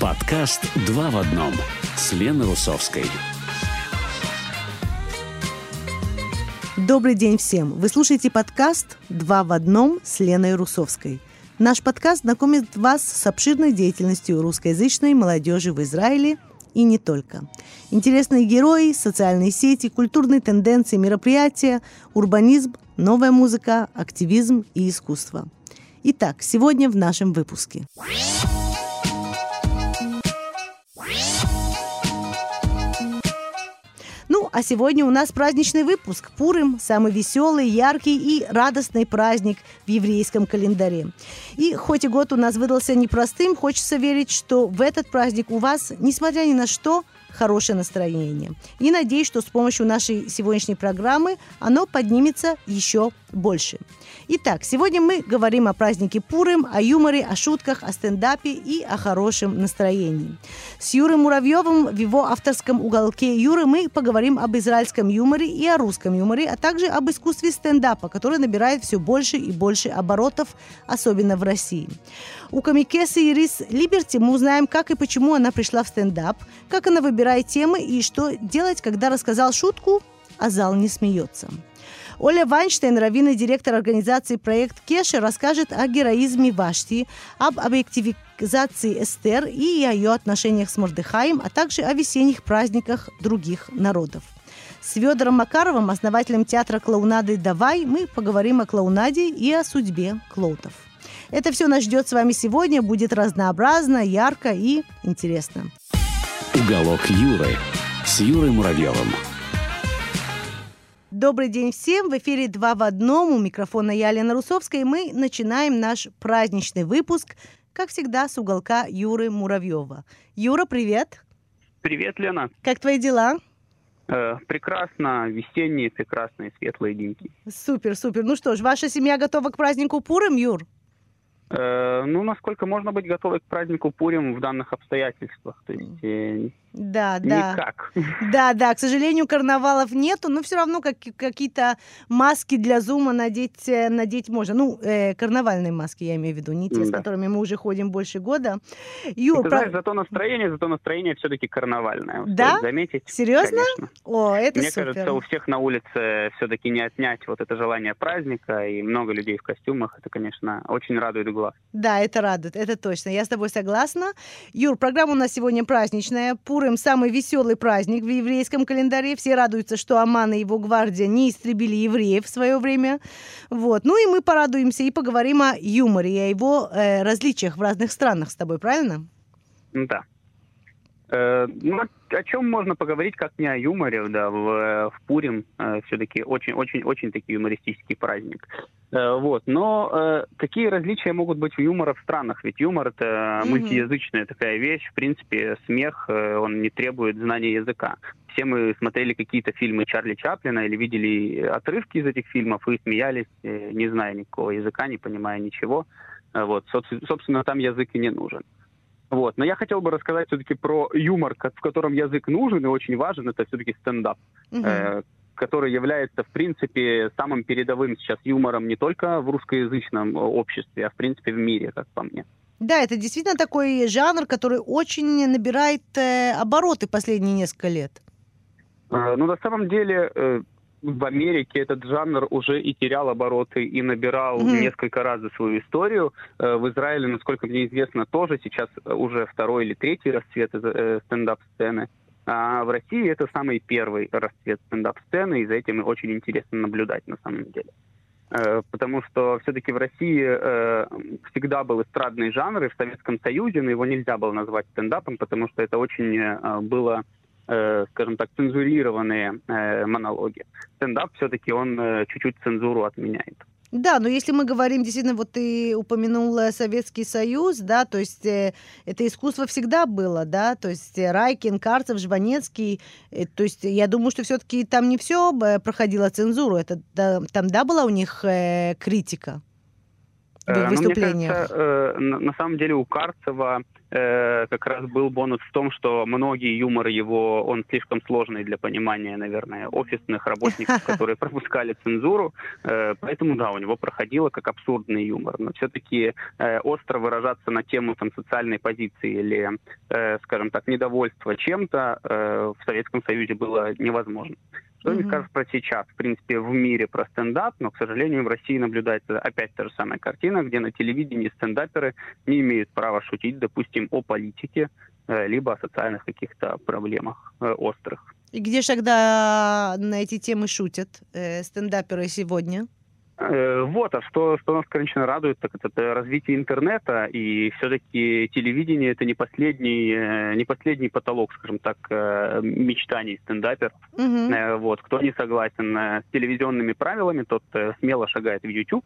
Подкаст «Два в одном» с Леной Русовской. Добрый день всем! Вы слушаете подкаст «Два в одном» с Леной Русовской. Наш подкаст знакомит вас с обширной деятельностью русскоязычной молодежи в Израиле и не только. Интересные герои, социальные сети, культурные тенденции, мероприятия, урбанизм, новая музыка, активизм и искусство. Итак, сегодня в нашем выпуске. А сегодня у нас праздничный выпуск. Пурим – самый веселый, яркий и радостный праздник в еврейском календаре. И хоть и год у нас выдался непростым, хочется верить, что в этот праздник у вас, несмотря ни на что, хорошее настроение. И надеюсь, что с помощью нашей сегодняшней программы оно поднимется еще больше. Итак, сегодня мы говорим о празднике Пурым, о юморе, о шутках, о стендапе и о хорошем настроении. С Юрой Муравьевым в его авторском уголке Юры мы поговорим об израильском юморе и о русском юморе, а также об искусстве стендапа, который набирает все больше и больше оборотов, особенно в России. У комикесы Ирис Либерти мы узнаем, как и почему она пришла в стендап, как она выбирает темы и что делать, когда рассказал шутку, а зал не смеется. Оля Вайнштейн, раввин директор организации «Проект Кеша», расскажет о героизме Вашти, об объективизации Эстер и о ее отношениях с Мордыхаем, а также о весенних праздниках других народов. С Федором Макаровым, основателем театра клоунады «Давай», мы поговорим о клоунаде и о судьбе клоутов. Это все нас ждет с вами сегодня. Будет разнообразно, ярко и интересно. Уголок Юры с Юрой Муравьевым. Добрый день всем! В эфире «Два в одном». У микрофона я, Лена Русовская, и мы начинаем наш праздничный выпуск, как всегда, с уголка Юры Муравьева. Юра, привет! Привет, Лена. Как твои дела? Э, прекрасно, весенние, прекрасные, светлые деньки. Супер, супер. Ну что ж, ваша семья готова к празднику Пурым, Юр? Э, ну, насколько можно быть готовы к празднику Пурим в данных обстоятельствах. То есть э, да, да. Никак. Да, да, к сожалению, карнавалов нету, но все равно как, какие-то маски для зума надеть, э, надеть можно. Ну, э, карнавальные маски, я имею в виду, не те, да. с которыми мы уже ходим больше года. Юр, Ты про... знаешь, зато настроение, зато настроение все-таки карнавальное. Да? заметить. Серьезно? Конечно. О, это Мне супер. кажется, у всех на улице все-таки не отнять вот это желание праздника, и много людей в костюмах. Это, конечно, очень радует глаз. Да, это радует, это точно. Я с тобой согласна. Юр, программа у нас сегодня праздничная. Пурим – самый веселый праздник в еврейском календаре. Все радуются, что Аман и его гвардия не истребили евреев в свое время. Вот. Ну и мы порадуемся и поговорим о юморе и о его э, различиях в разных странах с тобой, правильно? Да. Э, ну, о чем можно поговорить, как не о юморе, да, в, в Пурим э, все-таки очень-очень-очень таки юмористический праздник. Э, вот, но э, какие различия могут быть у юмора в странах? Ведь юмор это mm-hmm. мультиязычная такая вещь, в принципе, смех, э, он не требует знания языка. Все мы смотрели какие-то фильмы Чарли Чаплина или видели отрывки из этих фильмов и смеялись, э, не зная никакого языка, не понимая ничего. Э, вот, собственно, там язык и не нужен. Вот. Но я хотел бы рассказать все-таки про юмор, в котором язык нужен и очень важен. Это все-таки стендап, угу. э, который является, в принципе, самым передовым сейчас юмором не только в русскоязычном обществе, а в принципе в мире, как по мне. Да, это действительно такой жанр, который очень набирает э, обороты последние несколько лет. Э, ну, на самом деле, э, в Америке этот жанр уже и терял обороты, и набирал mm-hmm. несколько раз за свою историю. Э, в Израиле, насколько мне известно, тоже сейчас уже второй или третий расцвет э, стендап-сцены. А в России это самый первый расцвет стендап-сцены, и за этим очень интересно наблюдать на самом деле. Э, потому что все-таки в России всегда был эстрадный жанр, и в Советском Союзе, но его нельзя было назвать стендапом, потому что это очень было Э, скажем так, цензурированные э, монологи. Стендап все-таки он э, чуть-чуть цензуру отменяет. Да, но если мы говорим, действительно, вот ты упомянул Советский Союз, да, то есть э, это искусство всегда было, да, то есть Райкин, Карцев, Жванецкий, э, то есть я думаю, что все-таки там не все проходило цензуру, это да, там, да, была у них э, критика? Э, выступлениях? Ну, кажется, э, на самом деле у Карцева э, как раз был бонус в том, что многие юморы его, он слишком сложный для понимания, наверное, офисных работников, которые пропускали цензуру. Поэтому, да, у него проходило как абсурдный юмор. Но все-таки остро выражаться на тему там, социальной позиции или, скажем так, недовольства чем-то в Советском Союзе было невозможно. Что mm-hmm. скажешь про сейчас, в принципе, в мире про стендап, но, к сожалению, в России наблюдается опять та же самая картина, где на телевидении стендаперы не имеют права шутить, допустим, о политике, э, либо о социальных каких-то проблемах э, острых. И где же тогда на эти темы шутят э, стендаперы сегодня? Э, вот, а что, что нас, конечно, радует, так это развитие интернета, и все-таки телевидение это не последний, э, не последний потолок, скажем так, э, мечтаний стендаперов. Угу. Вот, кто не согласен с телевизионными правилами, тот смело шагает в YouTube,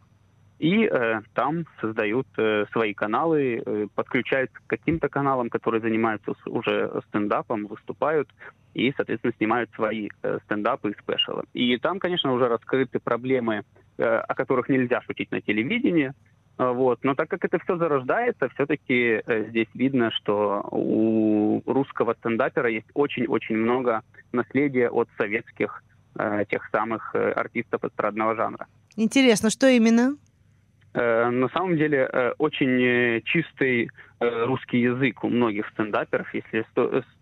и э, там создают э, свои каналы, э, подключаются к каким-то каналам, которые занимаются уже стендапом, выступают и, соответственно, снимают свои э, стендапы и спешалы. И там, конечно, уже раскрыты проблемы Э, о которых нельзя шутить на телевидении. Э, вот. Но так как это все зарождается, все-таки э, здесь видно, что у русского стендапера есть очень-очень много наследия от советских тех самых артистов эстрадного жанра. Интересно, что именно? Э, на самом деле э, очень э, чистый русский язык у многих стендаперов. Если,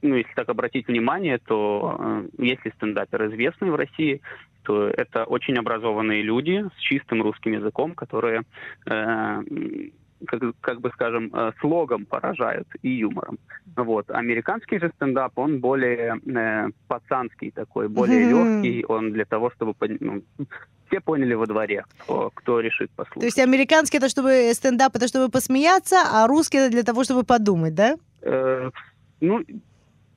ну, если так обратить внимание, то если стендапер известный в России, то это очень образованные люди с чистым русским языком, которые как, как бы скажем, слогом поражают и юмором. Вот. Американский же стендап, он более пацанский такой, более легкий, он для того, чтобы все поняли во дворе, кто, кто решит послушать. То есть американский это чтобы стендап, это чтобы посмеяться, а русский это для того, чтобы подумать, да? Э, ну,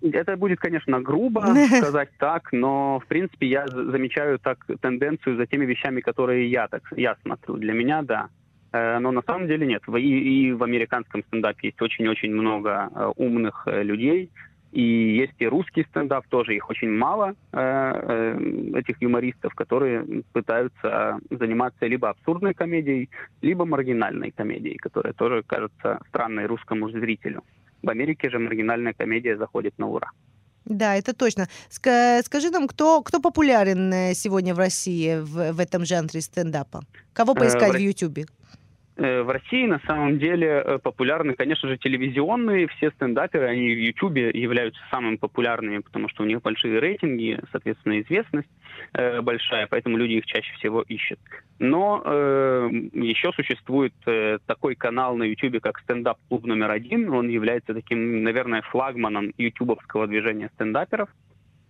это будет, конечно, грубо сказать так, но, в принципе, я замечаю так тенденцию за теми вещами, которые я так я смотрю. Для меня, да. Э, но на самом деле нет. И, и в американском стендапе есть очень-очень много э, умных э, людей, и есть и русский стендап, тоже их очень мало, э, э, этих юмористов, которые пытаются заниматься либо абсурдной комедией, либо маргинальной комедией, которая тоже кажется странной русскому зрителю. В Америке же маргинальная комедия заходит на ура. Да, это точно. Скажи нам, кто, кто популярен э, сегодня в России в, в этом жанре стендапа? Кого поискать в, в YouTube? Э, в России на самом деле э, популярны, конечно же, телевизионные. Все стендаперы, они в Ютубе являются самыми популярными, потому что у них большие рейтинги, соответственно, известность э, большая, поэтому люди их чаще всего ищут. Но э, еще существует э, такой канал на Ютубе, как стендап клуб номер один. Он является таким, наверное, флагманом ютубовского движения стендаперов.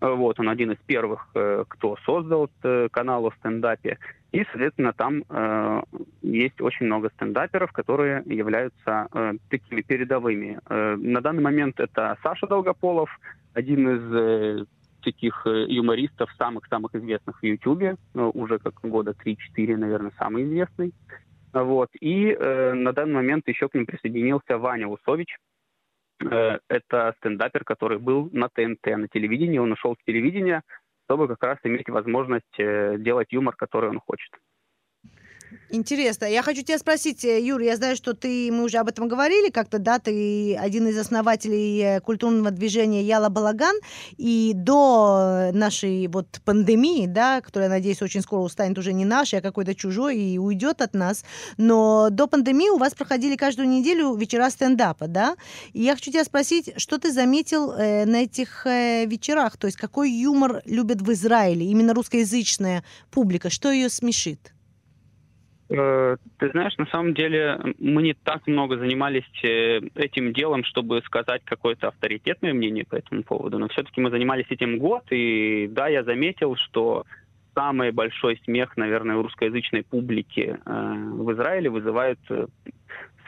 Вот, он один из первых, э, кто создал канал о стендапе. И, соответственно, там э, есть очень много стендаперов, которые являются э, такими передовыми. Э, на данный момент это Саша Долгополов, один из э, таких э, юмористов, самых-самых известных в Ютубе, ну, уже как года 3-4, наверное, самый известный. Вот. И э, на данный момент еще к ним присоединился Ваня Усович, Э, это стендапер, который был на ТНТ, на телевидении. Он ушел с телевидения, чтобы как раз иметь возможность э, делать юмор, который он хочет. Интересно. Я хочу тебя спросить, э, Юр, я знаю, что ты, мы уже об этом говорили как-то, да, ты один из основателей э, культурного движения Яла Балаган, и до нашей вот пандемии, да, которая, надеюсь, очень скоро станет уже не нашей, а какой-то чужой и уйдет от нас, но до пандемии у вас проходили каждую неделю вечера стендапа, да, и я хочу тебя спросить, что ты заметил э, на этих э, вечерах, то есть какой юмор любят в Израиле, именно русскоязычная публика, что ее смешит? Э, ты знаешь, на самом деле мы не так много занимались э, этим делом, чтобы сказать какое-то авторитетное мнение по этому поводу, но все-таки мы занимались этим год, и да, я заметил, что самый большой смех, наверное, у русскоязычной публики э, в Израиле вызывает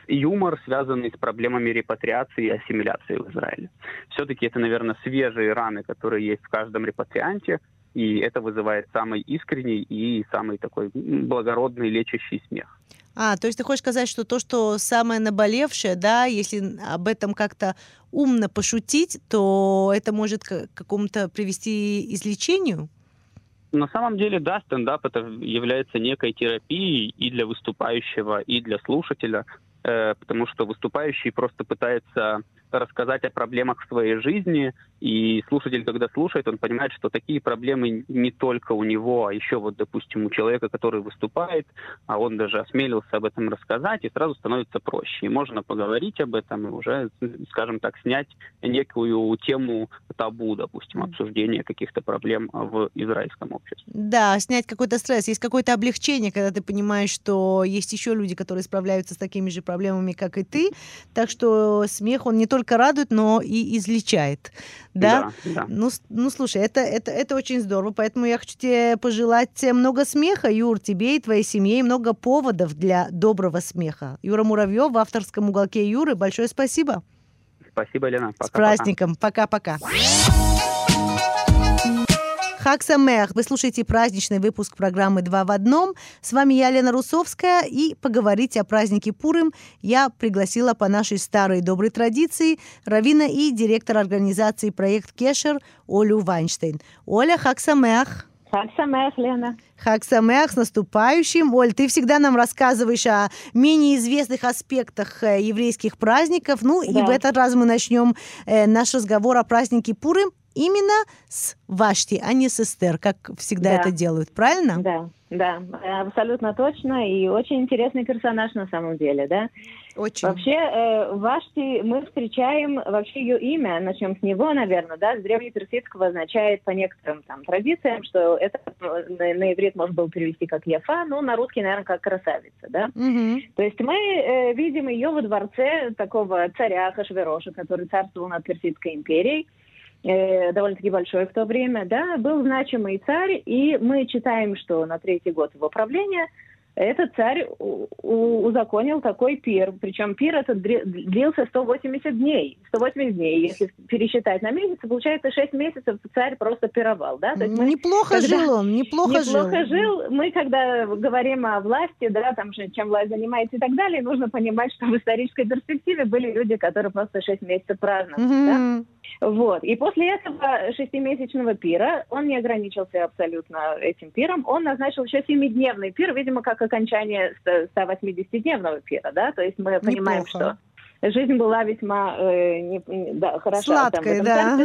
юмор, связанный с проблемами репатриации и ассимиляции в Израиле. Все-таки это, наверное, свежие раны, которые есть в каждом репатрианте, и это вызывает самый искренний и самый такой благородный лечащий смех. А, то есть ты хочешь сказать, что то, что самое наболевшее, да, если об этом как-то умно пошутить, то это может к какому-то привести излечению? На самом деле, да, стендап это является некой терапией и для выступающего, и для слушателя, потому что выступающий просто пытается рассказать о проблемах в своей жизни, и слушатель, когда слушает, он понимает, что такие проблемы не только у него, а еще вот, допустим, у человека, который выступает, а он даже осмелился об этом рассказать, и сразу становится проще. И можно поговорить об этом и уже, скажем так, снять некую тему табу, допустим, обсуждения каких-то проблем в израильском обществе. Да, снять какой-то стресс. Есть какое-то облегчение, когда ты понимаешь, что есть еще люди, которые справляются с такими же проблемами, как и ты. Так что смех, он не только радует, но и излечает да? Да, да. Ну, ну, слушай, это, это, это очень здорово, поэтому я хочу тебе пожелать много смеха, Юр, тебе и твоей семье, и много поводов для доброго смеха. Юра Муравьев в авторском уголке Юры, большое спасибо. Спасибо, Лена. Пока, С праздником. Пока-пока. Хак Самех! Вы слушаете праздничный выпуск программы «Два в одном». С вами я, Лена Русовская, и поговорить о празднике Пурым я пригласила по нашей старой доброй традиции Равина и директор организации «Проект Кешер» Олю Вайнштейн. Оля, Хак Самех! Хак Самех, Лена. Хак Самех, с наступающим. Оль, ты всегда нам рассказываешь о менее известных аспектах э, еврейских праздников. Ну да. и в этот раз мы начнем э, наш разговор о празднике Пурым именно с Вашти, а не с Эстер, как всегда да. это делают, правильно? Да, да, абсолютно точно. И очень интересный персонаж на самом деле, да? Очень. Вообще, э, Вашти мы встречаем, вообще ее имя, начнем с него, наверное, да, с древнеперсидского означает по некоторым там традициям, что это на, на иврит можно было перевести как Яфа, но на русский, наверное, как красавица, да. Угу. То есть мы э, видим ее во дворце такого царя Хашвероша, который царствовал над Персидской империей, э, довольно-таки большой в то время, да, был значимый царь, и мы читаем, что на третий год его правления – этот царь узаконил такой пир. Причем пир этот длился 180 дней. 180 дней, если пересчитать на месяцы, получается 6 месяцев царь просто пировал. Да? То есть мы, неплохо когда, жил он, неплохо, неплохо жил. жил. Мы, когда говорим о власти, да, там, чем власть занимается и так далее, нужно понимать, что в исторической перспективе были люди, которые просто 6 месяцев праздновали. Mm-hmm. Да? Вот. И после этого шестимесячного пира он не ограничился абсолютно этим пиром, он назначил еще семидневный пир, видимо, как окончание 180-дневного пира, да, то есть мы Неплохо. понимаем, что жизнь была весьма э, не, да, хороша. Сладкая, да.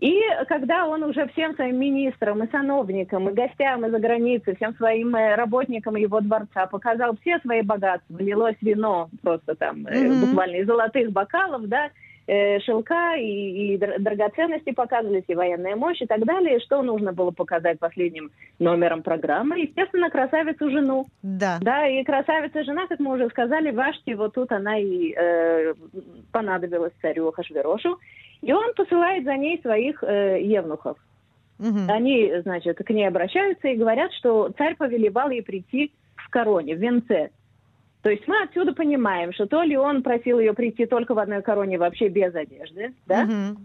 И когда он уже всем своим министрам и сановникам, и гостям из-за границы, всем своим э, работникам его дворца показал все свои богатства, лилось вино просто там, mm-hmm. буквально из золотых бокалов, да, Э, шелка и, и драгоценности показывались, и военная мощь и так далее. Что нужно было показать последним номером программы? Естественно, красавицу жену. Да. Да, и красавица жена, как мы уже сказали, Вашти, вот тут она и э, понадобилась царю Хашверошу. И он посылает за ней своих э, евнухов. Угу. Они, значит, к ней обращаются и говорят, что царь повелевал ей прийти в короне, в венце. То есть мы отсюда понимаем, что то ли он просил ее прийти только в одной короне вообще без одежды, да? Угу.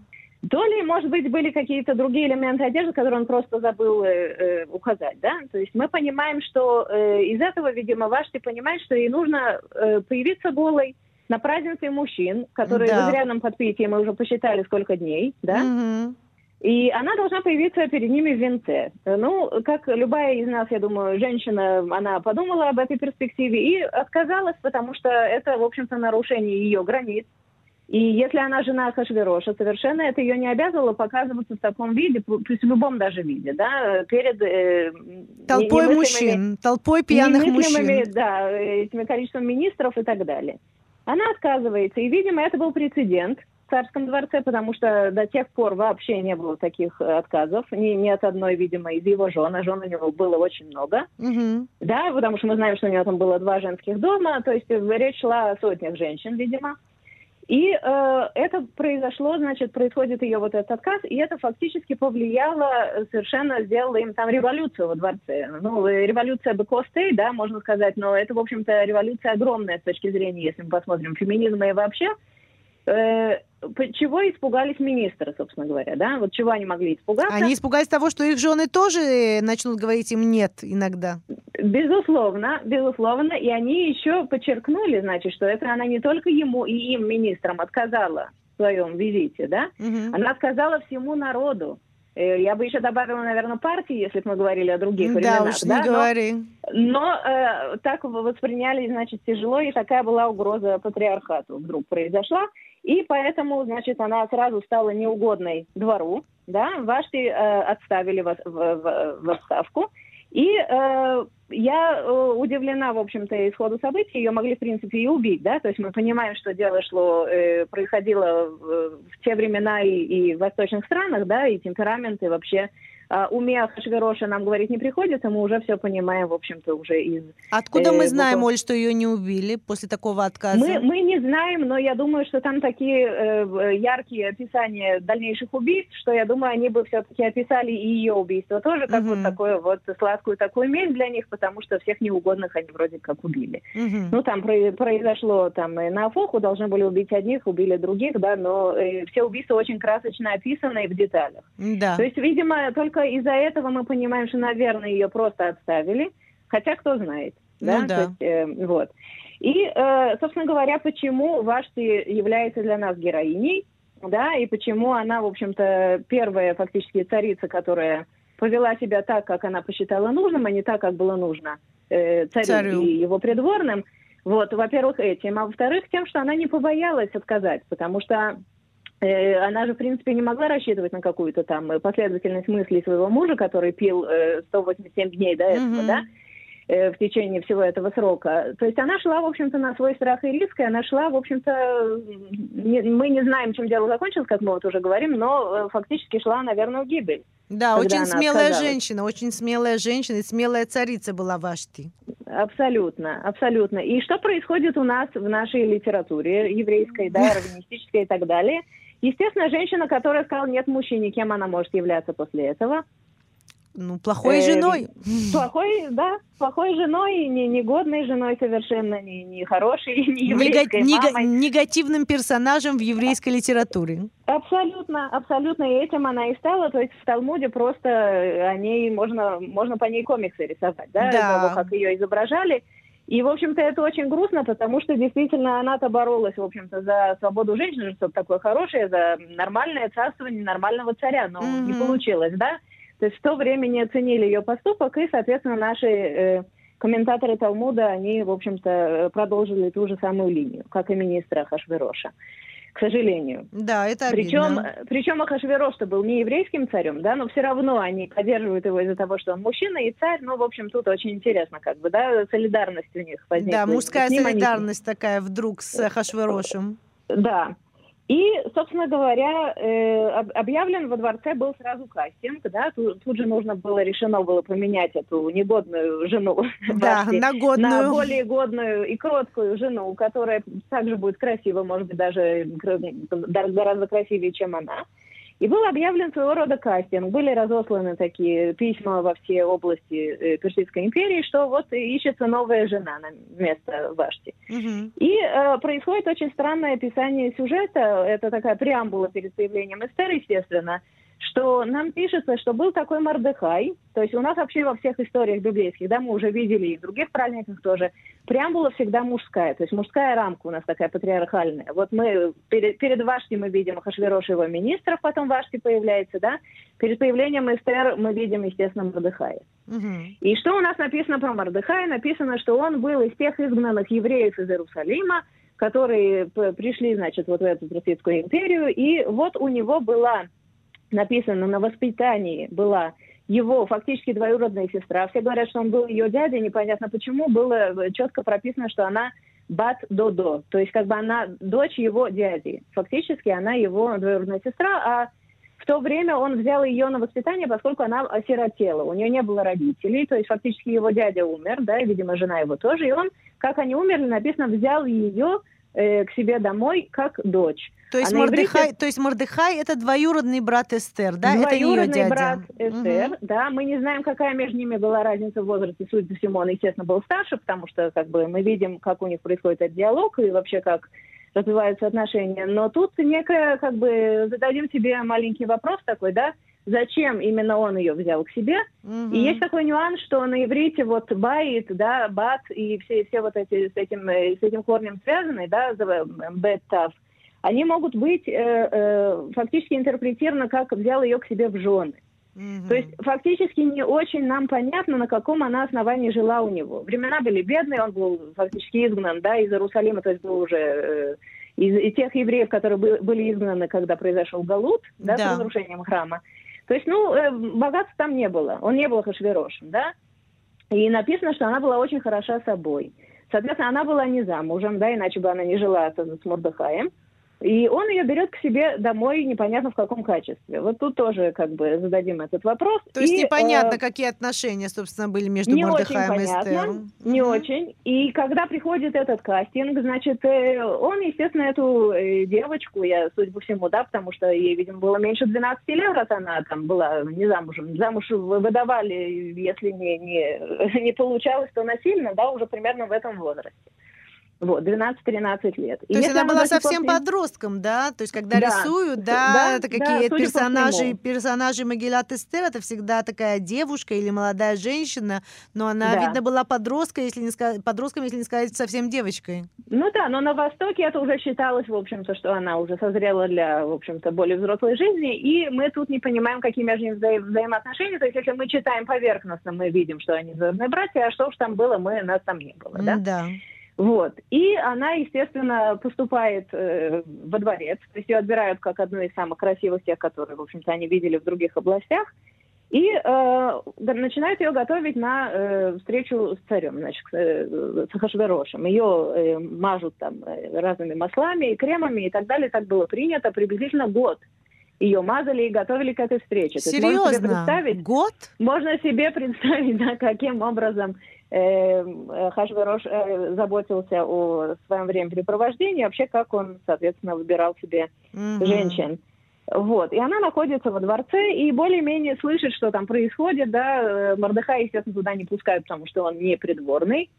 То ли, может быть, были какие-то другие элементы одежды, которые он просто забыл э, э, указать, да? То есть мы понимаем, что э, из этого, видимо, Вашти понимает, что ей нужно э, появиться голой на празднике мужчин, которые да. в изрядном подпитии мы уже посчитали, сколько дней, да? Угу. И она должна появиться перед ними в венце. Ну, как любая из нас, я думаю, женщина, она подумала об этой перспективе и отказалась, потому что это, в общем-то, нарушение ее границ. И если она жена Хашвероша, совершенно это ее не обязывало показываться в таком виде, в любом даже виде, да, перед... Э, толпой мужчин, толпой пьяных мужчин. Да, этими количеством министров и так далее. Она отказывается, и, видимо, это был прецедент – царском дворце, потому что до тех пор вообще не было таких э, отказов, ни, ни от одной, видимо, из его жен, а жен у него было очень много. Угу. Да, потому что мы знаем, что у него там было два женских дома, то есть речь шла о сотнях женщин, видимо. И э, это произошло, значит, происходит ее вот этот отказ, и это фактически повлияло, совершенно сделало им там революцию во дворце. Ну, революция бы Костей, да, можно сказать, но это, в общем-то, революция огромная с точки зрения, если мы посмотрим, феминизма и вообще. Э, чего испугались министры, собственно говоря, да? Вот чего они могли испугаться? Они испугались того, что их жены тоже э, начнут говорить им «нет» иногда. Безусловно, безусловно. И они еще подчеркнули, значит, что это она не только ему и им, министрам, отказала в своем визите, да? Угу. Она отказала всему народу. Э, я бы еще добавила, наверное, партии, если бы мы говорили о других да, временах. Уж не да, говори. Но, но э, так восприняли, значит, тяжело, и такая была угроза патриархату вдруг произошла. И поэтому, значит, она сразу стала неугодной двору, да, Вашти э, отставили в, в, в, в отставку. И э, я э, удивлена, в общем-то, исходу событий. Ее могли, в принципе, и убить, да. То есть мы понимаем, что дело шло, э, происходило в, в те времена и, и в восточных странах, да, и темпераменты вообще а, уме Ахашвероша нам говорить не приходится, мы уже все понимаем, в общем-то, уже из... Откуда э, мы знаем, буквально... Оль, что ее не убили после такого отказа? Мы, мы не знаем, но я думаю, что там такие э, яркие описания дальнейших убийств, что я думаю, они бы все-таки описали и ее убийство тоже, как угу. вот такое вот сладкую такую месть для них, потому что всех неугодных они вроде как убили. Угу. Ну, там про- произошло, там, на Афоху должны были убить одних, убили других, да, но э, все убийства очень красочно описаны и в деталях. Да. То есть, видимо, только из-за этого мы понимаем, что, наверное, ее просто отставили, хотя кто знает. Да? Ну, да. есть, э, вот. И, э, собственно говоря, почему Вашти является для нас героиней, да, и почему она, в общем-то, первая фактически царица, которая повела себя так, как она посчитала нужным, а не так, как было нужно э, царю, царю и его придворным. Вот, во-первых, этим, а во-вторых, тем, что она не побоялась отказать, потому что она же, в принципе, не могла рассчитывать на какую-то там последовательность мыслей своего мужа, который пил 187 э, дней до этого, mm-hmm. да, э, в течение всего этого срока. То есть она шла, в общем-то, на свой страх и риск, и она шла, в общем-то, не, мы не знаем, чем дело закончилось, как мы вот уже говорим, но фактически шла, наверное, в гибель. Да, очень смелая отказалась. женщина, очень смелая женщина и смелая царица была Вашти. Абсолютно, абсолютно. И что происходит у нас в нашей литературе еврейской, да, раввинистической и так далее – Естественно, женщина, которая сказала нет мужчине, кем она может являться после этого? Ну, плохой э, женой. Плохой, да, плохой женой, не негодной женой совершенно, не, не хорошей, не еврейской Нега- мамой. Негативным персонажем в еврейской литературе. Абсолютно, абсолютно, и этим она и стала, то есть в Талмуде просто о ней можно, можно по ней комиксы рисовать, да, да. того, как ее изображали. И, в общем-то, это очень грустно, потому что действительно она-то боролась, в общем-то, за свободу женщины, что такое хорошее, за нормальное царствование нормального царя, но mm-hmm. не получилось, да? То есть в то время не оценили ее поступок, и, соответственно, наши э, комментаторы Талмуда, они, в общем-то, продолжили ту же самую линию, как и министра Хашвероша к сожалению. Да, это причем, обидно. Причем Ахашверош был не еврейским царем, да, но все равно они поддерживают его из-за того, что он мужчина и царь. Ну, в общем, тут очень интересно, как бы, да, солидарность у них возникла. Да, мужская солидарность они... такая вдруг с Ахашверошем. Да, и, собственно говоря, э, объявлен во дворце был сразу кастинг, да, тут, тут же нужно было, решено было поменять эту негодную жену да, на, годную. на более годную и кроткую жену, которая также будет красива, может быть, даже гораздо красивее, чем она. И был объявлен своего рода кастинг. Были разосланы такие письма во все области э, Персидской империи, что вот ищется новая жена на место Вашти. Угу. И э, происходит очень странное описание сюжета. Это такая преамбула перед появлением Эстер, естественно что нам пишется, что был такой Мордыхай, то есть у нас вообще во всех историях библейских, да, мы уже видели и в других праздниках тоже, преамбула всегда мужская, то есть мужская рамка у нас такая патриархальная. Вот мы перед, перед Вашти мы видим Хашвирош его министров, потом Вашти появляется, да, перед появлением Эстер мы видим, естественно, Мордыхая. Угу. И что у нас написано про Мордыхая? Написано, что он был из тех изгнанных евреев из Иерусалима, которые пришли, значит, вот в эту Персидскую империю, и вот у него была написано на воспитании была его фактически двоюродная сестра. Все говорят, что он был ее дядя, непонятно почему. Было четко прописано, что она Бат Додо, то есть как бы она дочь его дяди. Фактически она его двоюродная сестра, а в то время он взял ее на воспитание, поскольку она осиротела. У нее не было родителей, то есть фактически его дядя умер, да, и, видимо, жена его тоже. И он, как они умерли, написано, взял ее э, к себе домой как дочь. То есть, а Мордыхай, иврите... то есть Мордыхай это двоюродный брат Эстер, да? Двоюродный это ее дядя. брат Эстер, угу. да. Мы не знаем, какая между ними была разница в возрасте. Судя по всему, он, естественно, был старше, потому что как бы мы видим, как у них происходит этот диалог и вообще как развиваются отношения. Но тут некое, как бы, зададим себе маленький вопрос такой, да, зачем именно он ее взял к себе. Угу. И есть такой нюанс, что на иврите вот байт, да, бат и все, все вот эти с этим, с этим корнем связаны, да, бет-тав, они могут быть э, э, фактически интерпретированы как взял ее к себе в жены. Угу. То есть фактически не очень нам понятно, на каком она основании жила у него. Времена были бедные, он был фактически изгнан да, из Иерусалима, то есть был уже э, из, из тех евреев, которые были изгнаны, когда произошел Галут, да, да. с разрушением храма. То есть, ну, э, богатства там не было, он не был Хашверошем, да. И написано, что она была очень хороша собой. Соответственно, она была не замужем, да, иначе бы она не жила с, Мордыхаем. И он ее берет к себе домой непонятно в каком качестве. Вот тут тоже как бы зададим этот вопрос. То есть и, непонятно, э, какие отношения, собственно, были между не Мордыхаем и Эстером. Не очень. И когда приходит этот кастинг, значит, э, он, естественно, эту э, девочку, я, судя по всему, да, потому что ей, видимо, было меньше 12 лет, раз она там была не замужем. Замуж выдавали, если не, не, не получалось, то насильно, да, уже примерно в этом возрасте. Вот, 12-13 лет. То и есть она была совсем после... подростком, да? То есть когда да. рисуют, да, да это какие да, персонажи, персонажи Магеллат Эстер, это всегда такая девушка или молодая женщина, но она, да. видно, была подростком, если не сказать, подростком, если не сказать совсем девочкой. Ну да, но на Востоке это уже считалось, в общем-то, что она уже созрела для, в общем-то, более взрослой жизни, и мы тут не понимаем, какие между ними вза- взаимоотношения. То есть если мы читаем поверхностно, мы видим, что они звездные братья, а что уж там было, мы, нас там не было, да? Да. Вот. И она, естественно, поступает э, во дворец. То есть ее отбирают как одну из самых красивых тех, которые, в общем-то, они видели в других областях. И э, начинают ее готовить на э, встречу с царем, значит, э, с Хашверошем. Ее э, мажут там э, разными маслами и кремами и так далее. Так было принято приблизительно год ее мазали и готовили к этой встрече. Серьезно? можно себе представить, Год? Можно себе представить, да, каким образом э, Хашверош э, заботился о своем времяпрепровождении, вообще как он, соответственно, выбирал себе mm-hmm. женщин. Вот. И она находится во дворце и более-менее слышит, что там происходит, да. Э, Мордыхай, естественно, туда не пускают, потому что он не придворный.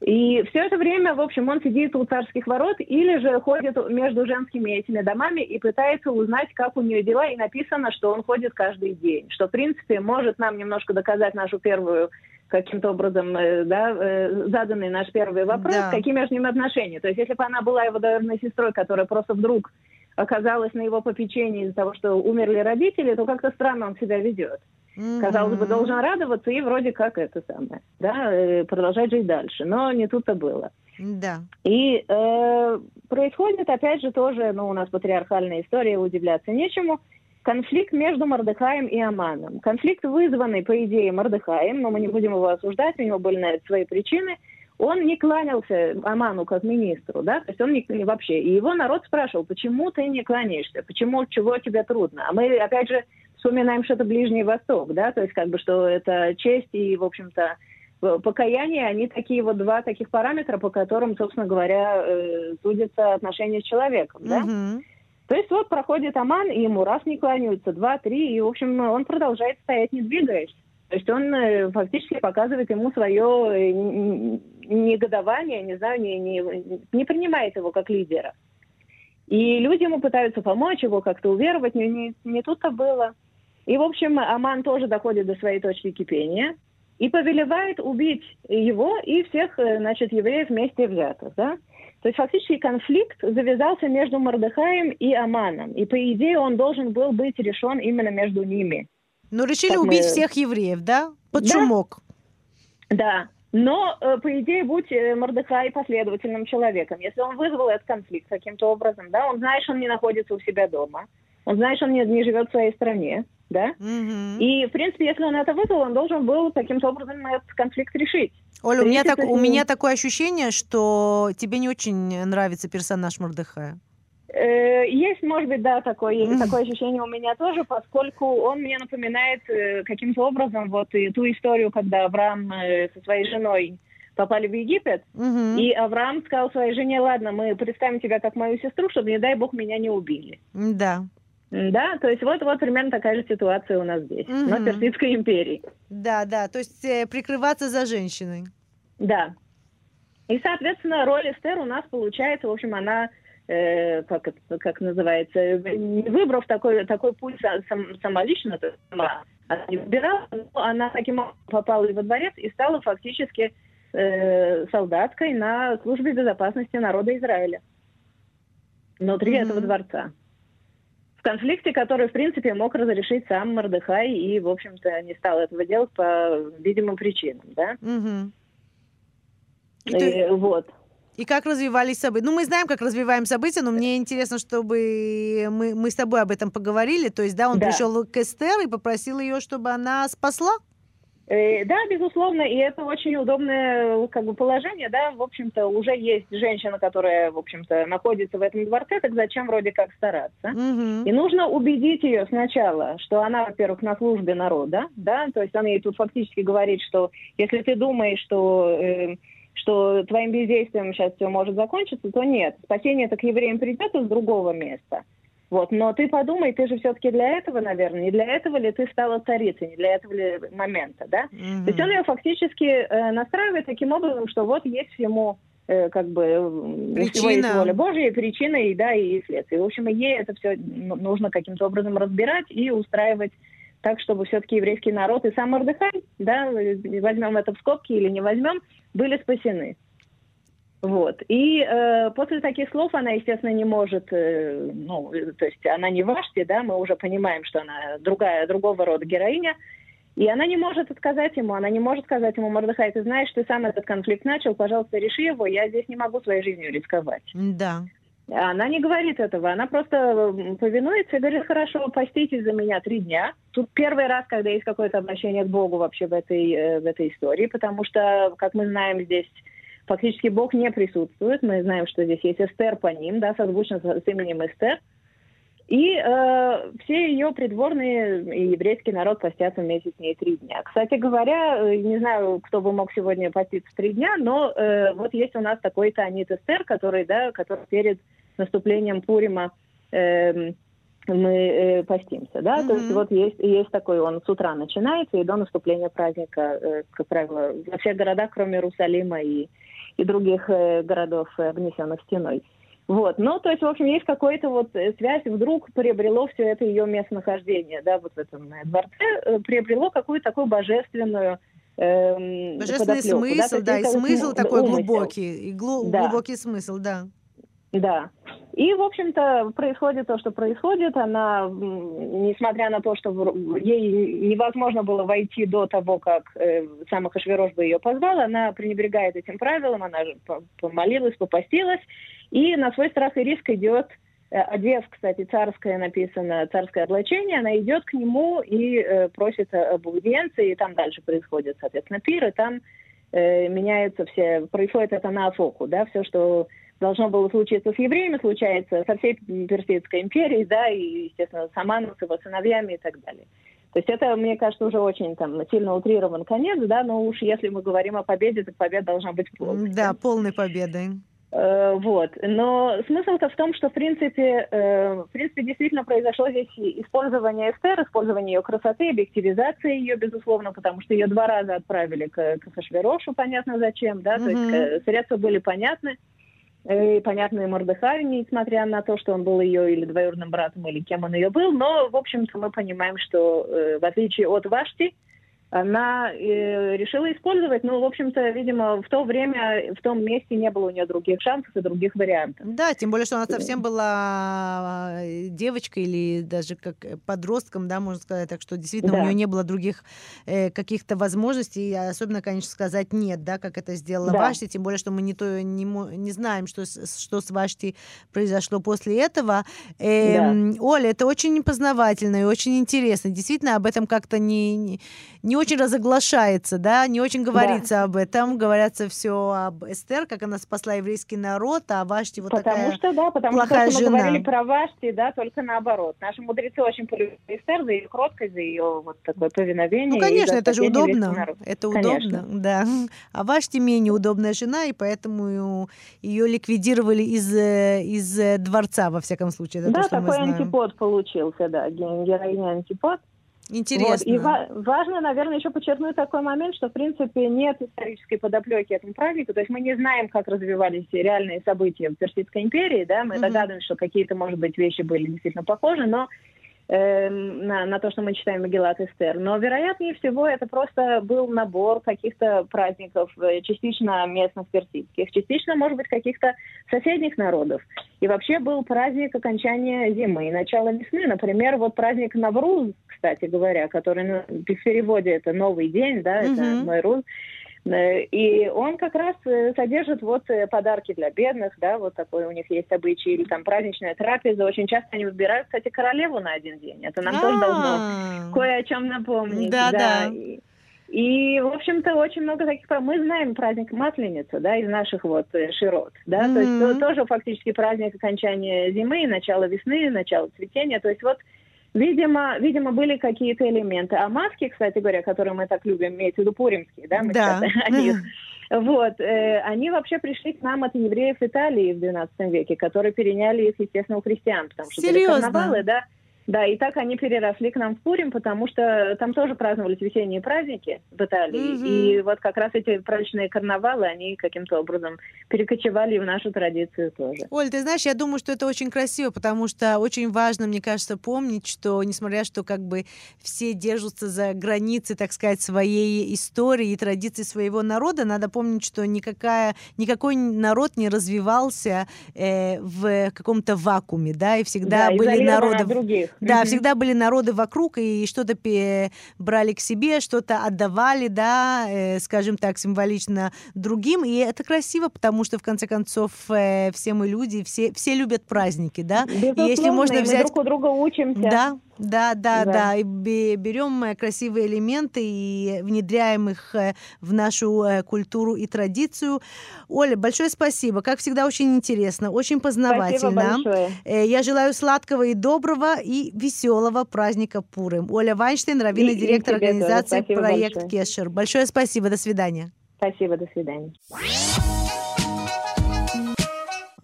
И все это время, в общем, он сидит у царских ворот или же ходит между женскими этими домами и пытается узнать, как у нее дела. И написано, что он ходит каждый день. Что, в принципе, может нам немножко доказать нашу первую каким-то образом э, да, э, заданный наш первый вопрос, да. какие между ними отношения. То есть если бы она была его двоюродной сестрой, которая просто вдруг оказалась на его попечении из-за того, что умерли родители, то как-то странно он себя ведет. Mm-hmm. Казалось бы, должен радоваться и вроде как это самое, да, э, продолжать жить дальше. Но не тут-то было. Да. И э, происходит, опять же, тоже, ну, у нас патриархальная история, удивляться нечему. Конфликт между Мордыхаем и Аманом. Конфликт вызванный, по идее, Мордыхаем, но мы не будем его осуждать, у него были на это свои причины. Он не кланялся Аману как министру, да, то есть он не, вообще. И его народ спрашивал, почему ты не кланяешься, почему, чего тебе трудно. А мы, опять же, вспоминаем, что это Ближний Восток, да, то есть как бы, что это честь и, в общем-то, покаяние, они такие вот два таких параметра, по которым, собственно говоря, э, судится отношение с человеком, да. Угу. То есть вот проходит Аман, и ему раз не кланяются, два, три, и, в общем, он продолжает стоять, не двигаясь. То есть он э, фактически показывает ему свое э, негодование, не знаю, не, не, не принимает его как лидера. И люди ему пытаются помочь, его как-то уверовать, не, не, не тут-то было. И, в общем, Аман тоже доходит до своей точки кипения и повелевает убить его и всех, э, значит, евреев вместе взятых, да? То есть фактически конфликт завязался между Мордыхаем и Аманом. И, по идее, он должен был быть решен именно между ними. Ну, решили как убить мы... всех евреев, да? Под да? шумок. Да. Но, э, по идее, будь э, Мордыхай последовательным человеком. Если он вызвал этот конфликт каким-то образом, да, он знает, что он не находится у себя дома. Он знает, что он не, не живет в своей стране, да? Mm-hmm. И, в принципе, если он это вызвал, он должен был каким-то образом этот конфликт решить. Оля, у меня, так, у меня такое ощущение, что тебе не очень нравится персонаж Мордыхая. Э, есть, может быть, да, такое, такое ощущение у меня тоже, поскольку он мне напоминает э, каким-то образом вот и ту историю, когда Авраам э, со своей женой попали в Египет, угу. и Авраам сказал своей жене, ладно, мы представим тебя как мою сестру, чтобы, не дай бог, меня не убили. Да. Да, то есть вот, вот примерно такая же ситуация у нас здесь, угу. на Персидской империи. Да, да, то есть э, прикрываться за женщиной. Да. И, соответственно, роль Эстер у нас получается, в общем, она, э, как, как называется, выбрав такой, такой путь сам, самолично, то есть сама она не выбирала, но она таким образом попала во дворец и стала фактически э, солдаткой на службе безопасности народа Израиля внутри mm-hmm. этого дворца. В конфликте, который, в принципе, мог разрешить сам Мордыхай и, в общем-то, не стал этого делать по видимым причинам, да? Мгм. И И, вот. И как развивались события? Ну, мы знаем, как развиваем события, но мне интересно, чтобы мы, мы с тобой об этом поговорили. То есть, да, он Да. пришел к Эстер и попросил ее, чтобы она спасла? Э, Да, безусловно, и это очень удобное как бы, положение, да, в общем-то, уже есть женщина, которая, в общем-то, находится в этом дворце, так зачем вроде как стараться? Мгм. И нужно убедить ее сначала, что она, во-первых, на службе народа, да, то есть она ей тут фактически говорит, что если ты думаешь, что, э, что твоим бездействием сейчас все может закончиться, то нет. Спасение это к евреям придет из другого места. Вот, но ты подумай, ты же все-таки для этого, наверное, не для этого ли ты стала царицей, не для этого ли момента, да? Мгм. То есть он ее фактически э, настраивает таким образом, что вот есть всему э, как бы э, всего есть Причина. воля Божья, причина, и да, и следствие. В общем, ей это все нужно каким-то образом разбирать и устраивать так, чтобы все-таки еврейский народ и сам Мордыхай, да, э, возьмем это в скобки или не возьмем, были спасены. Вот. И э, после таких слов она, естественно, не может, э, ну, то есть она не Вашти, да, мы уже понимаем, что она другая, другого рода героиня, и она не может отказать ему, она не может сказать ему, Мордыхай, ты знаешь, ты сам этот конфликт начал, пожалуйста, реши его, я здесь не могу своей жизнью рисковать. Да. Она не говорит этого, она просто повинуется и говорит, хорошо, поститесь за меня три дня. Тут первый раз, когда есть какое-то обращение к Богу вообще в этой, э, в этой истории, потому что, как мы знаем, здесь фактически Бог не присутствует. Мы знаем, что здесь есть Эстер по ним, да, созвучно с, именем Эстер. И э, все ее придворные и еврейский народ постятся вместе с ней три дня. Кстати говоря, э, не знаю, кто бы мог сегодня поститься три дня, но э, вот есть у нас такой Танит Эстер, который, да, который перед наступлением Пурима эм, мы э, постимся, да, то есть вот есть, есть такой, он с утра начинается и до наступления праздника, э, как правило, во всех городах, кроме Иерусалима и, и других э, городов, э, обнесенных стеной. Вот, ну, то есть, в общем, есть какая-то вот э, связь, вдруг приобрело все это ее местонахождение, да, вот в этом э, дворце, э, приобрело какую-то такую божественную эм, Божественный смысл, то да, и смысл такой умысел. глубокий, и глу- Да. глубокий смысл, да. Да. И, в общем-то, происходит то, что происходит. Она, несмотря на то, что ей невозможно было войти до того, как э, сам бы ее позвал, она пренебрегает этим правилом, она же по- помолилась, попастилась, и на свой страх и риск идет, э, одев, кстати, царское написано, царское облачение, она идет к нему и э, просит об аудиенции, и там дальше происходит, соответственно, пир, и там э, меняются все, происходит это на Афоку, да, все, что должно было случиться с евреями, случается со всей Персидской империей, да, и, естественно, с Аманом, с его сыновьями и так далее. То есть это, мне кажется, уже очень там сильно утрирован конец, да, но уж если мы говорим о победе, то победа должна быть полной. Да, полной победой. Э, Вот. Но смысл-то в том, что, в принципе, э, в принципе, действительно произошло здесь использование Эстер, использование ее красоты, объективизация ее, безусловно, потому что ее два раза отправили к, к Хашвирошу, понятно зачем, да, то есть э, средства были понятны, и понятны и Мордыхаю, несмотря на то, что он был ее или двоюродным братом, или кем он ее был, но, в общем-то, мы понимаем, что, э, в отличие от Вашти, она э, решила использовать, ну, в общем-то, видимо, в то время, в том месте не было у нее других шансов и других вариантов. Да, тем более, что она совсем была э, девочкой или даже как подростком, да, можно сказать, так что действительно Да. у нее не было других э, каких-то возможностей, и особенно, конечно, сказать нет, да, как это сделала Да. Вашти, тем более, что мы не, то, не, не знаем, что, что с Вашти произошло после этого. Эм, Оля, это очень познавательно и очень интересно. Действительно, об этом как-то не, не, не очень разоглашается, да, не очень говорится об этом. Говорятся все об Эстер, как она спасла еврейский народ, а Вашти вот потому такая... что, да, потому плохая что мы жена. говорили про Вашти, да, только наоборот. Наши мудрецы очень полюбили Эстер за ее кроткость, за ее вот такое повиновение. Ну, конечно, это же удобно. Это Конечно. удобно, да. А Вашти менее удобная жена, и поэтому ее ликвидировали из, э, из э, дворца, во всяком случае. Это Да, то, мы такой антипод получился, да, ге- героиня антипод. Интересно. Вот. И ва- важно, наверное, еще подчеркнуть такой момент, что, в принципе, нет исторической подоплеки этому празднику. То есть мы не знаем, как развивались реальные события в Персидской империи. Да? Мы Мгм. догадываемся, что какие-то, может быть, вещи были действительно похожи, но Эм, на, на то, что мы читаем Магеллат Эстер. Но, вероятнее всего, это просто был набор каких-то праздников, э, частично местных персидских, частично, может быть, каких-то соседних народов. И вообще был праздник окончания зимы и начала весны. Например, вот праздник Навруз, кстати говоря, который ну, в переводе это «Новый день», да, mm-hmm. это Майруз. Э, и он как раз э, содержит вот э, подарки для бедных, да, вот такой у них есть обычай, или там праздничная трапеза. Очень часто они выбирают, кстати, королеву на один день. Это нам тоже должно а. кое о чем напомнить. Да, да. И, в общем-то, очень много таких... Мы знаем праздник Масленицы, да, из наших вот широт, да, mm-hmm. то есть тоже фактически праздник окончания зимы, начала весны, начала цветения. То есть вот Видимо, видимо, были какие-то элементы. А маски, кстати говоря, которые мы так любим, имеется в виду пуримские, да, мы да. сейчас о них. Вот, э, они вообще пришли к нам от евреев Италии в XII веке, которые переняли их, естественно, у христиан, потому что Серьезно? были карнавалы, да, да, и так они переросли к нам в Пурим, потому что там тоже праздновались весенние праздники в Италии. Mm-hmm. И вот как раз эти праздничные карнавалы, они каким-то образом перекочевали в нашу традицию тоже. Оль, ты знаешь, я думаю, что это очень красиво, потому что очень важно, мне кажется, помнить, что несмотря что как бы все держатся за границы, так сказать, своей истории и традиций своего народа, надо помнить, что никакая, никакой народ не развивался э, в каком-то вакууме, да, и всегда да, были народы... других. Да, mm-hmm. всегда были народы вокруг, и что-то брали к себе, что-то отдавали, да, э, скажем так, символично другим. И это красиво, потому что, в конце концов, э, все мы люди, все, все любят праздники, да. Безусловно, и если можно взять... мы друг у друга учимся. Да, да, да, да, да. И берем э, красивые элементы и внедряем их э, в нашу э, культуру и традицию. Оля, большое спасибо. Как всегда, очень интересно, очень познавательно. Я желаю сладкого и доброго и веселого праздника Пурым. Оля Вайнштейн, раввинный директор организации «Проект большое. Кешер». Большое спасибо. До свидания. Спасибо, до свидания.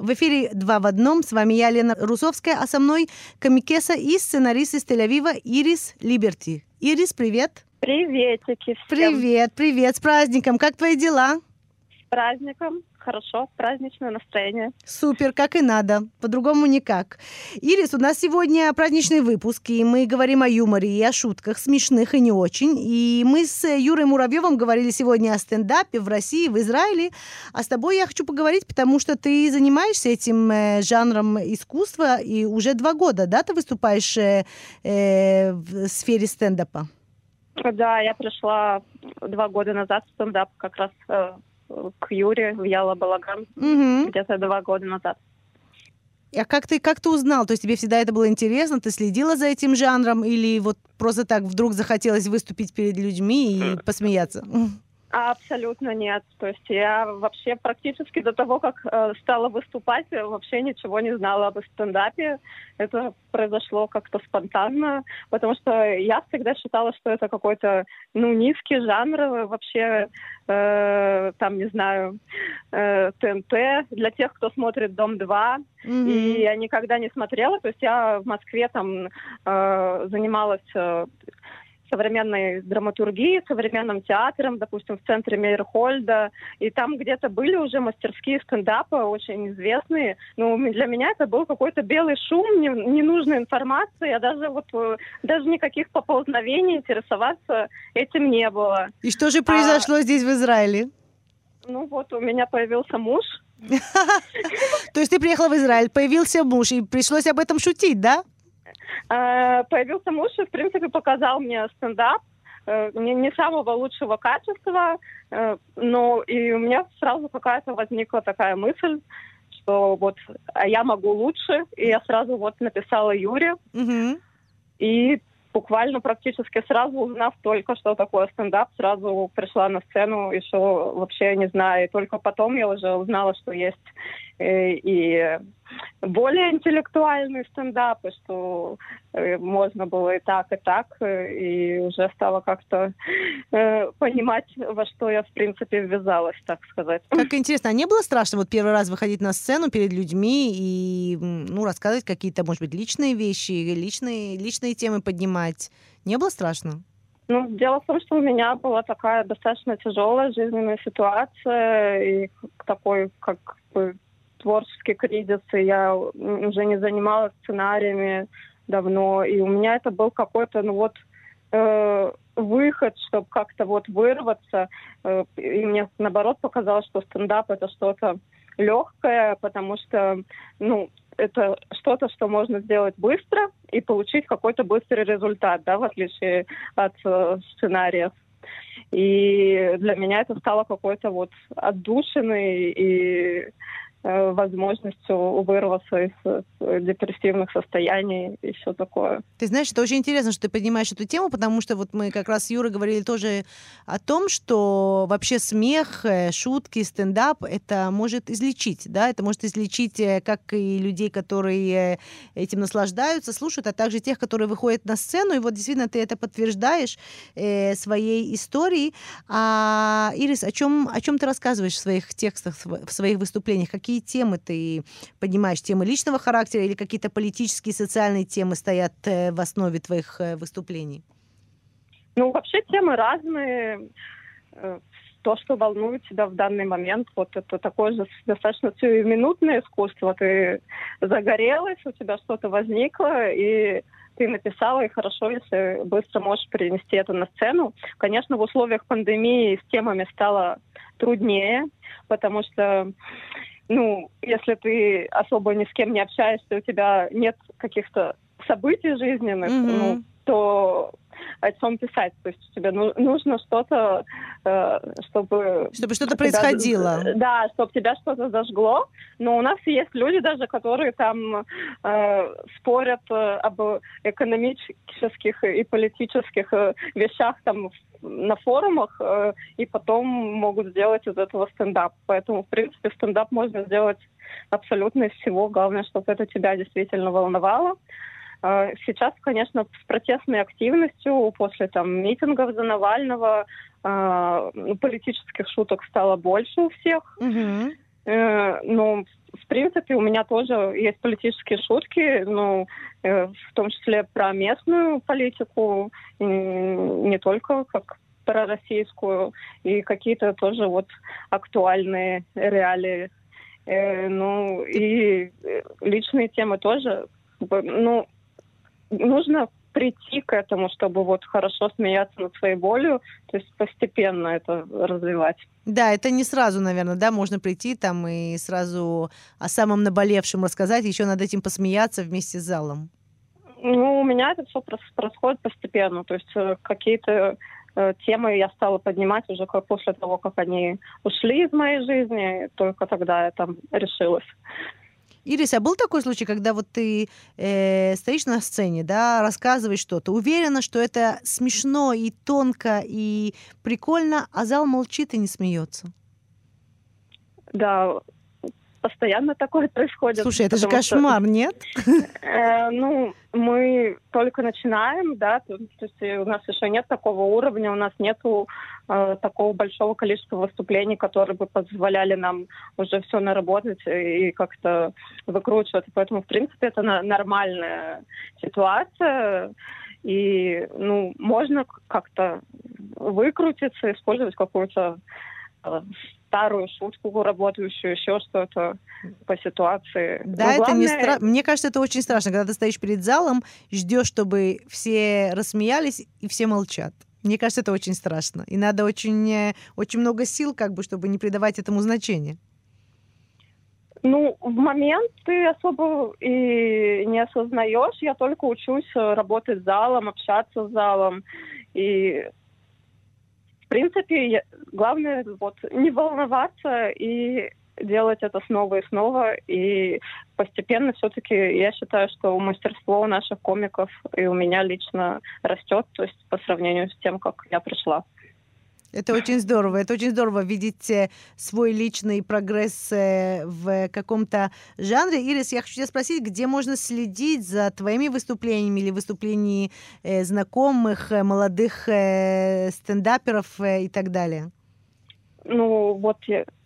В эфире «Два в одном». С вами я, Лена Русовская, а со мной комикеса и сценарист из Тель-Авива Ирис Либерти. Ирис, привет. Приветики всем. Привет, привет. С праздником. Как твои дела? С праздником хорошо, праздничное настроение. Супер, как и надо, по-другому никак. Ирис, у нас сегодня праздничный выпуск, и мы говорим о юморе и о шутках, смешных и не очень. И мы с Юрой Муравьевым говорили сегодня о стендапе в России, в Израиле. А с тобой я хочу поговорить, потому что ты занимаешься этим э, жанром искусства, и уже два года, да, ты выступаешь э, э, в сфере стендапа? Да, я пришла два года назад в стендап как раз э, к Юре в Яла Балаган угу. где-то два года назад. А как ты, как ты узнал? То есть тебе всегда это было интересно? Ты следила за этим жанром? Или вот просто так вдруг захотелось выступить перед людьми и посмеяться? Абсолютно нет. То есть я вообще практически до того, как э, стала выступать, вообще ничего не знала об стендапе. Это произошло как-то спонтанно, потому что я всегда считала, что это какой-то ну низкий жанр вообще, э, там не знаю, э, ТНТ для тех, кто смотрит Дом 2. Mm-hmm. И я никогда не смотрела. То есть я в Москве там э, занималась э, современной драматургии, современным театром, допустим, в центре Мейерхольда, и там где-то были уже мастерские стендапа, очень известные, но для меня это был какой-то белый шум, ненужная информация, я даже вот э, даже никаких поползновений интересоваться этим не было. И что же произошло а, здесь в Израиле? Ну вот, у меня появился муж. То есть ты приехала в Израиль, появился муж, и пришлось об этом шутить, да? Э, появился муж и, в принципе, показал мне стендап. Э, не, не самого лучшего качества, э, но и у меня сразу какая-то возникла такая мысль, что вот а я могу лучше, и я сразу вот написала Юре. Угу. И буквально практически сразу узнав только, что такое стендап, сразу пришла на сцену, еще вообще не знаю. И только потом я уже узнала, что есть и более интеллектуальный стендап, и что э, можно было и так, и так, э, и уже стало как-то э, понимать, во что я, в принципе, ввязалась, так сказать. Как интересно, а не было страшно вот первый раз выходить на сцену перед людьми и, ну, рассказывать какие-то, может быть, личные вещи, личные, личные темы поднимать? Не было страшно? Ну, дело в том, что у меня была такая достаточно тяжелая жизненная ситуация и такой, как бы, творческий кризис, и я уже не занималась сценариями давно, и у меня это был какой-то, ну вот, э, выход, чтобы как-то вот вырваться. Э, и мне, наоборот, показалось, что стендап — это что-то легкое, потому что, ну, это что-то, что можно сделать быстро и получить какой-то быстрый результат, да, в отличие от э, сценариев. И для меня это стало какой-то вот отдушиной и возможностью вырваться из э, депрессивных состояний и все такое. Ты знаешь, это очень интересно, что ты поднимаешь эту тему, потому что вот мы как раз с Юрой говорили тоже о том, что вообще смех, э, шутки, стендап это может излечить, да, это может излечить как и людей, которые этим наслаждаются, слушают, а также тех, которые выходят на сцену, и вот действительно ты это подтверждаешь э, своей историей. А, Ирис, о чем, о чем ты рассказываешь в своих текстах, в своих выступлениях? Какие какие темы ты поднимаешь? Темы личного характера или какие-то политические, социальные темы стоят э, в основе твоих э, выступлений? Ну, вообще темы разные. Э, то, что волнует тебя в данный момент, вот это такое же достаточно минутное искусство. Ты загорелась, у тебя что-то возникло, и ты написала, и хорошо, если быстро можешь перенести это на сцену. Конечно, в условиях пандемии с темами стало труднее, потому что ну, если ты особо ни с кем не общаешься, у тебя нет каких-то событий жизненных, mm-hmm. ну, то о чем писать. То есть тебе нужно что-то, э, чтобы... Чтобы что-то происходило. Да, чтобы тебя что-то зажгло. Но у нас есть люди даже, которые там э, спорят э, об экономических и политических э, вещах там на форумах, э, и потом могут сделать из этого стендап. Поэтому, в принципе, стендап можно сделать абсолютно из всего. Главное, чтобы это тебя действительно волновало. А, сейчас, конечно, с протестной активностью после там митингов за Навального э, политических шуток стало больше у всех. Э, но в принципе у меня тоже есть политические шутки, ну э, в том числе про местную политику, не только как про российскую, и какие-то тоже вот актуальные реалии. Э, ну и э, личные темы тоже. Ну, нужно прийти к этому, чтобы вот хорошо смеяться над своей болью, то есть постепенно это развивать. Да, это не сразу, наверное, да, можно прийти там и сразу о самом наболевшем рассказать, еще над этим посмеяться вместе с залом. Ну, у меня это все происходит постепенно, то есть э, какие-то э, темы я стала поднимать уже после того, как они ушли из моей жизни, только тогда я там решилась. Ирис, а был такой случай, когда вот ты э, стоишь на сцене, да, рассказываешь что-то, уверена, что это смешно и тонко и прикольно, а зал молчит и не смеется? Да, постоянно такое происходит. Слушай, это же кошмар, что, нет? Э, ну, мы только начинаем, да, то, то есть у нас еще нет такого уровня, у нас нету э, такого большого количества выступлений, которые бы позволяли нам уже все наработать и как-то выкручивать. Поэтому, в принципе, это на, нормальная ситуация. И, ну, можно как-то выкрутиться, использовать какую-то э, старую шутку работающую, еще что-то по ситуации. Да, Но это главное... не стра... Мне кажется, это очень страшно, когда ты стоишь перед залом, ждешь, чтобы все рассмеялись, и все молчат. Мне кажется, это очень страшно. И надо очень, э, очень много сил, как бы, чтобы не придавать этому значения. Ну, в момент ты особо и не осознаешь. Я только учусь работать с залом, общаться с залом. И в принципе, главное вот не волноваться и делать это снова и снова. И постепенно все-таки я считаю, что мастерство у наших комиков и у меня лично растет, то есть по сравнению с тем, как я пришла. Это очень здорово. Это очень здорово видеть э, свой личный прогресс э, в каком-то жанре. Ирис, я хочу тебя спросить, где можно следить за твоими выступлениями или выступлениями э, знакомых, молодых стендаперов и так далее? Ну, вот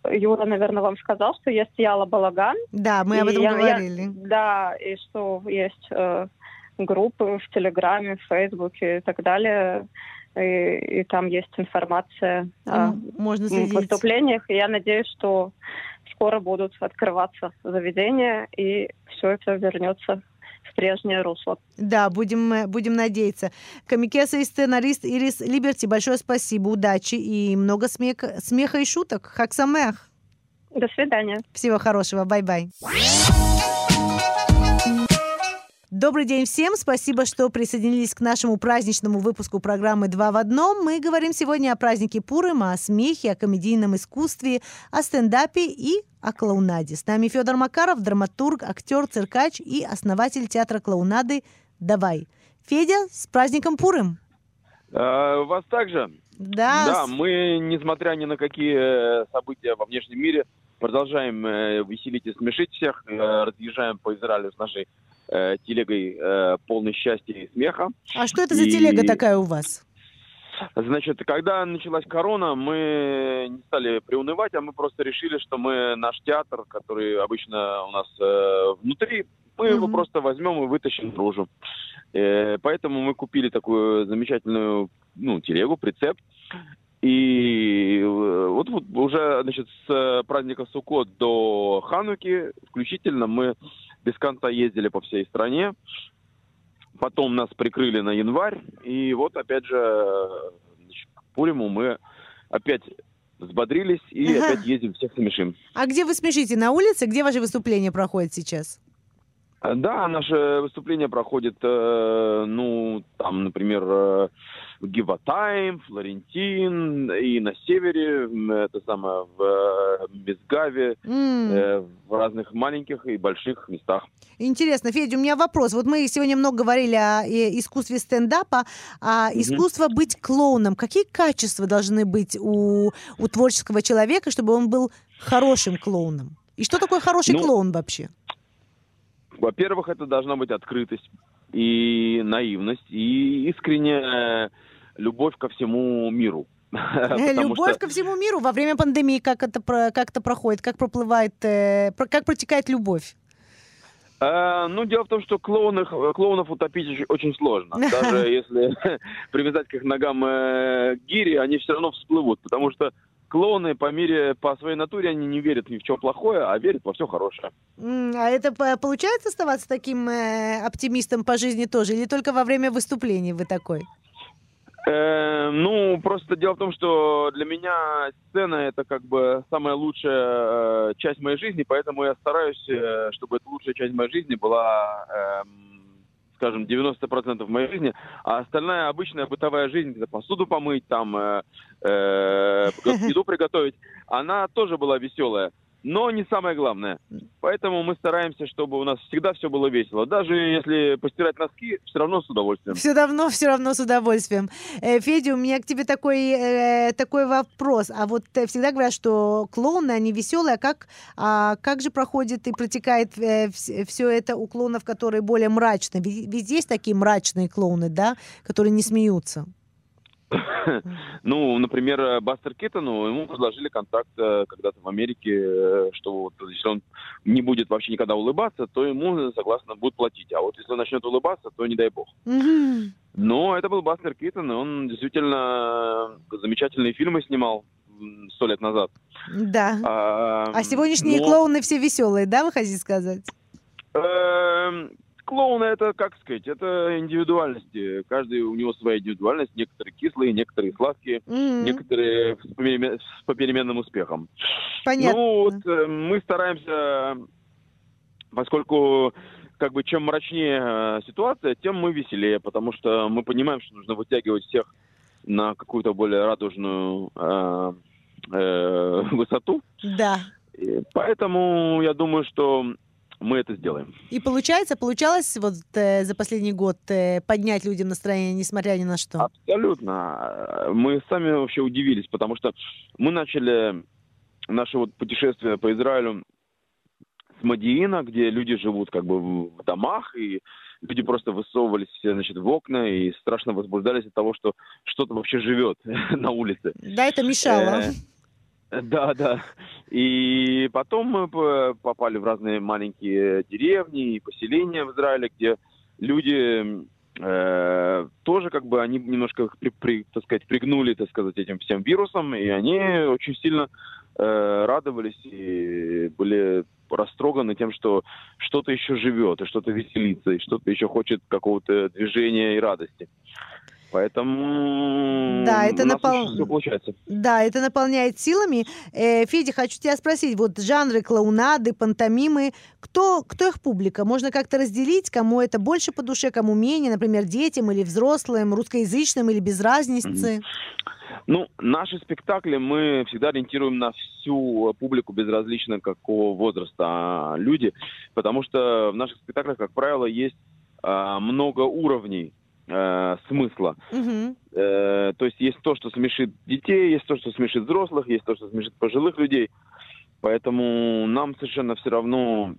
Юра, наверное, вам сказал, что есть Яла Балаган. Да, мы об этом я, говорили. Я, да, и что есть э, группы в Телеграме, в Фейсбуке и так далее и, и там есть информация там о можно выступлениях. И я надеюсь, что скоро будут открываться заведения, и все это вернется в в прежнее русло. Да, будем, э, будем надеяться. Комикесса и сценарист Ирис Либерти, большое спасибо, удачи и много смеха, смеха и шуток. חג שמח. До свидания. Всего хорошего, bye-bye. Добрый день всем. Спасибо, что присоединились к нашему праздничному выпуску программы «Два в одном». Мы говорим сегодня о празднике Пурим, о смехе, о комедийном искусстве, о стендапе и о клоунаде. С нами Федор Макаров, драматург, актер, циркач и основатель театра клоунады «Давай». Федя, с праздником Пурым! А, вас также? Да. Да, мы, несмотря ни на какие э, события во внешнем мире, продолжаем э, веселить и смешить всех, э, разъезжаем по Израилю с нашей э, телегой э, полной счастья и смеха. А что это за И- телега такая у вас? Значит, когда началась корона, мы не стали приунывать, а мы просто решили, что мы наш театр, который обычно у нас э, внутри, мы его Мгм. просто возьмем и вытащим наружу. Э, поэтому мы купили такую замечательную ну, телегу, прицеп. И э, вот, вот уже значит, с праздника Суккот до Хануки включительно мы без конца ездили по всей стране. Потом нас прикрыли на январь. И вот опять же значит, к Пуриму мы опять взбодрились и Ага. опять ездим, всех смешим. А где вы смешите? На улице? Где ваши выступления проходят сейчас? Да, наше выступление проходит, э, ну, там, например, э, Гиватайм, Флорентин и на севере, это самое, в э, Безгаве, М. э, в разных маленьких и больших местах. Интересно, Федя, у меня вопрос. Вот мы сегодня много говорили о э, искусстве стендапа, а искусство быть клоуном. Какие качества должны быть у, у творческого человека, чтобы он был хорошим клоуном? И что такое хороший Ну, клоун вообще? Во-первых, это должна быть открытость и наивность, и искренняя любовь ко всему миру. Потому Любовь что- ко всему миру во время пандемии, как это, как это проходит, как проплывает, э, как протекает любовь? Э, Ну, дело в том, что клоунов, клоунов утопить очень- сложно. Даже если привязать к их ногам э, гири, они все равно всплывут. Потому что клоуны по мере, по своей натуре, они не верят ни в чем плохое, а верят во все хорошее. А это по- получается оставаться таким э, оптимистом по жизни тоже? Или только во время выступлений вы такой? Э, ну, просто дело в том, что для меня сцена это как бы самая лучшая э, часть моей жизни, поэтому я стараюсь, э, чтобы эта лучшая часть моей жизни была, эм, скажем, 90% моей жизни, а остальная обычная бытовая жизнь, где посуду помыть, там э, э, еду приготовить, она тоже была веселая. Но не самое главное. Поэтому мы стараемся, чтобы у нас всегда все было весело. Даже если постирать носки, все равно с удовольствием. Все равно, все равно с удовольствием. Э, Федя, у меня к тебе такой, э, такой вопрос. А вот э, всегда говорят, что клоуны, они веселые. А как, а как же проходит и протекает все это у клоунов, которые более мрачные? Ведь, ведь есть такие мрачные клоуны, да, которые не смеются. Ну, например, э, Бастер Киттону, ему предложили контракт э, когда-то в Америке, э, что вот если он не будет вообще никогда улыбаться, то ему, согласно, будут платить. А вот если он начнет улыбаться, то не дай бог. Но это был Бастер Киттон, и он действительно замечательные фильмы снимал сто лет назад. Да. А, А сегодняшние но, клоуны все веселые, да, вы хотите сказать? Клоуны это, как сказать, это индивидуальности. Каждый у него своя индивидуальность. Некоторые кислые, некоторые сладкие, М, некоторые с поперемен- с попеременным успехом. Понятно. Ну, вот э, мы стараемся, поскольку как бы чем мрачнее э, ситуация, тем мы веселее, потому что мы понимаем, что нужно вытягивать всех на какую-то более радужную э, э, высоту. Да. И поэтому я думаю, что мы это сделаем. И получается, получалось вот э, за последний год э, поднять людям настроение, несмотря ни на что? Абсолютно. Мы сами вообще удивились, потому что мы начали наше вот путешествие по Израилю с Мадиина, где люди живут как бы в домах, и люди просто высовывались все, значит, в окна и страшно возбуждались от того, что что-то вообще живет на улице. Да, это мешало. Да, да. И потом мы попали в разные маленькие деревни и поселения в Израиле, где люди э, тоже как бы они немножко, при- при- так сказать, пригнули, так сказать, этим всем вирусом, и они очень сильно э, радовались и были растроганы тем, что что-то еще живет, и что-то веселится, и что-то еще хочет какого-то движения и радости. Поэтому да, это напол... получается. Да, это наполняет силами. Э, Федя, хочу тебя спросить, вот жанры клоунады, пантомимы, кто, кто их публика? Можно как-то разделить, кому это больше по душе, кому менее, например, детям или взрослым, русскоязычным или без разницы? Ну, наши спектакли мы всегда ориентируем на всю публику, безразлично какого возраста люди, потому что в наших спектаклях, как правило, есть а, много уровней э, смысла. Мгм. Э, то есть есть то, что смешит детей, есть то, что смешит взрослых, есть то, что смешит пожилых людей. Поэтому нам совершенно все равно,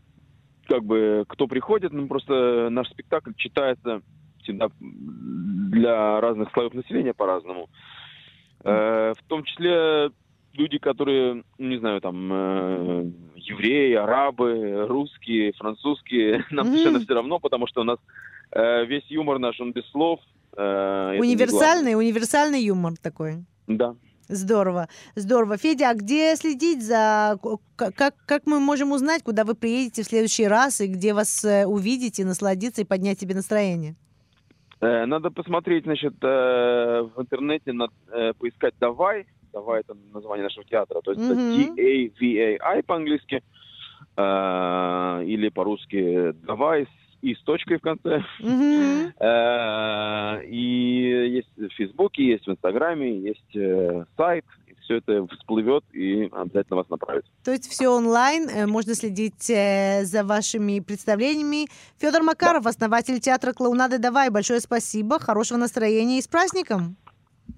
как бы, кто приходит, ну, просто наш спектакль читается всегда для разных слоев населения по-разному. Э, в том числе люди, которые, ну, не знаю, там, э, евреи, арабы, русские, французские, нам Мгм. совершенно все равно, потому что у нас весь юмор наш, он без слов. э, Универсальный, универсальный юмор такой. Да. Здорово, здорово. Федя, а где следить за... Как, как мы можем узнать, куда вы приедете в следующий раз, и где вас э, увидеть, и насладиться, и поднять себе настроение? Э, Надо посмотреть, значит, э, в интернете, э, поискать «Давай». «Давай» — это название нашего театра. То есть это Мгм. D-A-V-A-I по-английски. э, Или по-русски «Давай» и с точкой в конце. Э, И есть в Фейсбуке, есть в Инстаграме, есть сайт. Все это всплывет и обязательно вас направит. То есть все онлайн, э, можно следить э, за вашими представлениями. Федор Макаров, основатель театра клоунады «Давай», большое спасибо, хорошего настроения и с праздником!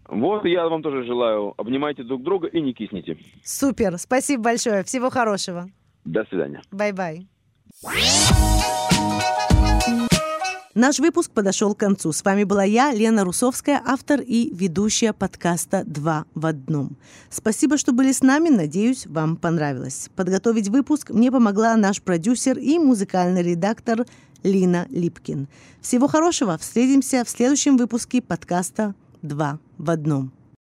Вот, я вам тоже желаю. Обнимайте друг друга и не кисните. Супер, спасибо большое, всего хорошего. До свидания. Bye-bye. Наш выпуск подошел к концу. С вами была я, Лена Русовская, автор и ведущая подкаста «Два в одном». Спасибо, что были с нами. Надеюсь, вам понравилось. Подготовить выпуск мне помогла наш продюсер и музыкальный редактор Лина Липкин. Всего хорошего. Встретимся в следующем выпуске подкаста «Два в одном».